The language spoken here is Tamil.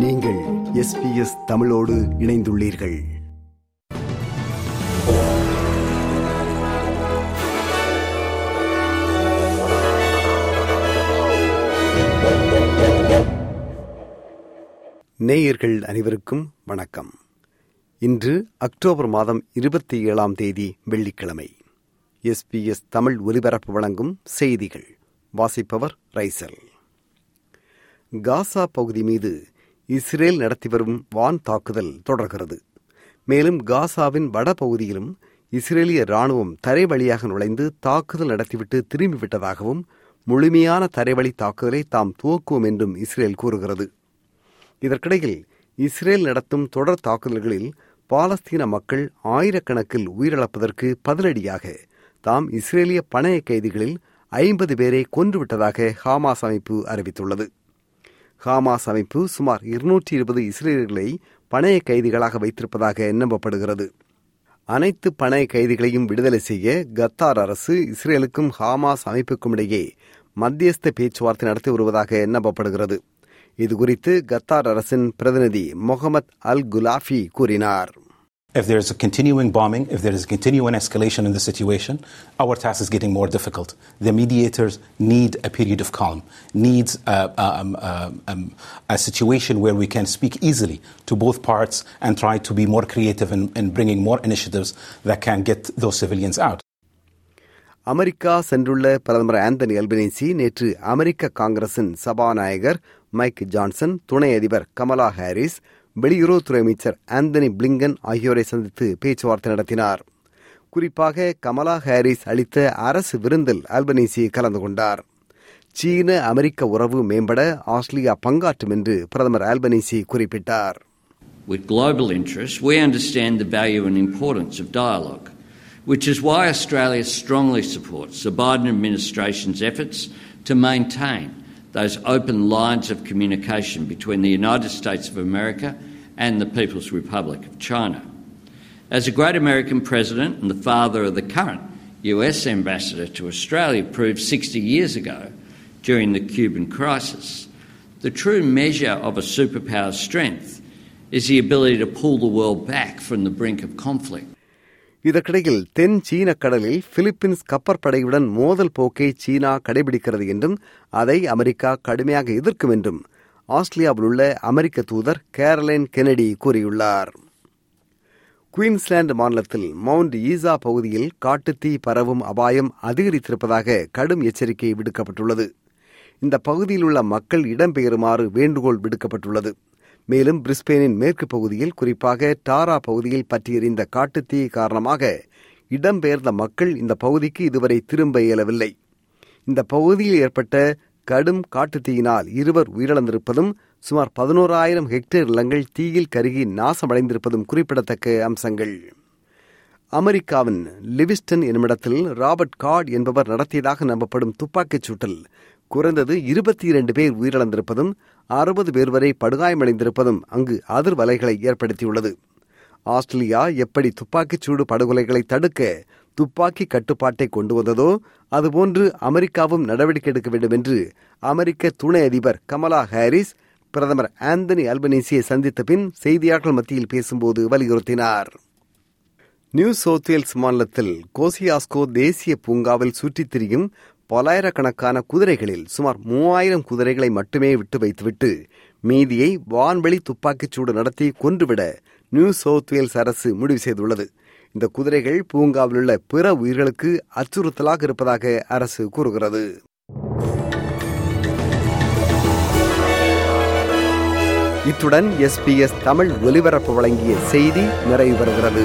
நீங்கள் எஸ் பி எஸ் தமிழோடு இணைந்துள்ளீர்கள். நேயர்கள் அனைவருக்கும் வணக்கம். இன்று அக்டோபர் மாதம் இருபத்தி ஏழாம் தேதி வெள்ளிக்கிழமை. எஸ்பிஎஸ் தமிழ் ஒலிபரப்பு வழங்கும் செய்திகள். வாசிப்பவர் ரைசல். காசா பகுதி மீது இஸ்ரேல் நடத்தி வரும் வான் தாக்குதல் தொடர்கிறது. மேலும் காசாவின் வடபகுதியிலும் இஸ்ரேலிய ராணுவம் தரைவழியாக நுழைந்து தாக்குதல் நடத்திவிட்டு திரும்பிவிட்டதாகவும் முழுமையான தரைவழி தாக்குதலை தாம் துவக்குவோம் என்றும் இஸ்ரேல் கூறுகிறது. இதற்கிடையில் இஸ்ரேல் நடத்தும் தொடர் தாக்குதல்களில் பாலஸ்தீன மக்கள் ஆயிரக்கணக்கில் உயிரிழப்பதற்கு பதிலடியாக தாம் இஸ்ரேலிய பணைய கைதிகளில் ஐம்பது பேரை கொன்றுவிட்டதாக ஹாமாஸ் அமைப்பு அறிவித்துள்ளது. ஹாமாஸ் அமைப்பு சுமார் இருநூற்றி இருபது இஸ்ரேலர்களை பணைய கைதிகளாக வைத்திருப்பதாக நம்பப்படுகிறது. அனைத்து பணைய கைதிகளையும் விடுதலை செய்ய கத்தார் அரசு இஸ்ரேலுக்கும் ஹாமாஸ் அமைப்புக்கும் இடையே மத்தியஸ்த பேச்சுவார்த்தை நடத்தி வருவதாக நம்பப்படுகிறது. இதுகுறித்து கத்தார் அரசின் பிரதிநிதி முகமது அல் குலாஃபி கூறினார். If there is a continuing bombing, if there is a continuing escalation in the situation, our task is getting more difficult. The mediators need a period of calm, needs a, um, um, a situation where we can speak easily to both parts and try to be more creative in, in bringing more initiatives that can get those civilians out. America சென்றுள்ள பிரதமர் ஆந்தனி அல்பனீசி நேற்று அமெரிக்க காங்கிரசின் சபாநாயகர் மைக் ஜான்சன் துணை அதிபர் கமலா ஹாரிஸ் வெளியுறவுத்துறை அமைச்சர் ஆந்தனி பிளிங்கன் ஆகியோரை சந்தித்து பேச்சுவார்த்தை நடத்தினார் குறிப்பாக கமலா ஹாரிஸ் அளித்த அரசு விருந்தில் அல்பனீசி கலந்து கொண்டார் சீன அமெரிக்க உறவு மேம்பட ஆஸ்திரேலியா பங்காற்றும் என்று பிரதமர் ஆல்பனீசி குறிப்பிட்டார் With global interests, we understand the value and importance of dialogue, which is why Australia strongly supports the Biden administration's efforts to maintain those open lines of communication between the United States of America and the People's Republic of China. As a great American president and the father of the current US ambassador to Australia proved 60 years ago during the Cuban crisis, the true measure of a superpower's strength is the ability to pull the world back from the brink of conflict. இதற்கிடையில் தென் சீன கடலில் பிலிப்பீன்ஸ் கப்பற்படையுடன் மோதல் போக்கை சீனா கடைபிடிக்கிறது என்றும் அதை அமெரிக்கா கடுமையாக எதிர்க்கும் என்றும் ஆஸ்திரேலியாவில் உள்ள அமெரிக்க தூதர் கேரலைன் கெனடி கூறியுள்ளார். குயின்ஸ்லாந்து மாநிலத்தில் மவுண்ட் ஈசா பகுதியில் காட்டுத்தீ பரவும் அபாயம் அதிகரித்திருப்பதாக கடும் எச்சரிக்கை விடுக்கப்பட்டுள்ளது. இந்த பகுதியில் உள்ள மக்கள் இடம்பெயருமாறு வேண்டுகோள் விடுக்கப்பட்டுள்ளது. மேலும் பிரிஸ்பெயினின் மேற்கு பகுதியில் குறிப்பாக டாரா பகுதியில் பற்றியெறிந்த காட்டுத்தீ காரணமாக இடம்பெயர்ந்த மக்கள் இந்த பகுதிக்கு இதுவரை திரும்ப இயலவில்லை. இந்த பகுதியில் ஏற்பட்ட கடும் காட்டுத்தீயினால் இருவர் உயிரிழந்திருப்பதும் சுமார் பதினோராயிரம் ஹெக்டேர் நிலங்கள் தீயில் கருகி நாசமடைந்திருப்பதும் குறிப்பிடத்தக்க அம்சங்கள். அமெரிக்காவின் லிவிஸ்டன் என்னுமிடத்தில் ராபர்ட் கார்ட் என்பவர் நடத்தியதாக நம்பப்படும் துப்பாக்கிச் சூட்டில் குறைந்தது இருபத்தி இரண்டு பேர் உயிரிழந்திருப்பதும் அறுபது பேர் வரை படுகாயமடைந்திருப்பதும் அங்கு அதிர்வலைகளை ஏற்படுத்தியுள்ளது. ஆஸ்திரேலியா எப்படி துப்பாக்கிச்சூடு படுகொலைகளை தடுக்க துப்பாக்கி கட்டுப்பாட்டை கொண்டு வந்ததோ அதுபோன்று அமெரிக்காவும் நடவடிக்கை எடுக்க வேண்டும் என்று அமெரிக்க துணை அதிபர் கமலா ஹாரிஸ் பிரதமர் ஆந்தனி அல்பனீசியை சந்தித்த பின் செய்தியாளர்கள் மத்தியில் பேசும்போது வலியுறுத்தினார். நியூ சவுத்வேல்ஸ் மாநிலத்தில் கோசியாஸ்கோ தேசிய பூங்காவில் சுற்றித் திரியும் பலாயிரக்கணக்கான குதிரைகளில் சுமார் மூவாயிரம் குதிரைகளை மட்டுமே விட்டு வைத்துவிட்டு மீதியை வான்வெளி துப்பாக்கிச்சூடு நடத்தி கொன்றுவிட நியூ சவுத் வேல்ஸ் அரசு முடிவு செய்துள்ளது. இந்த குதிரைகள் பூங்காவில் உள்ள பிற உயிர்களுக்கு அச்சுறுத்தலாக இருப்பதாக அரசு கூறுகிறது. இத்துடன் எஸ்பிஎஸ் தமிழ் ஒலிபரப்பு வழங்கிய செய்தி நிறைவு பெறுகிறது.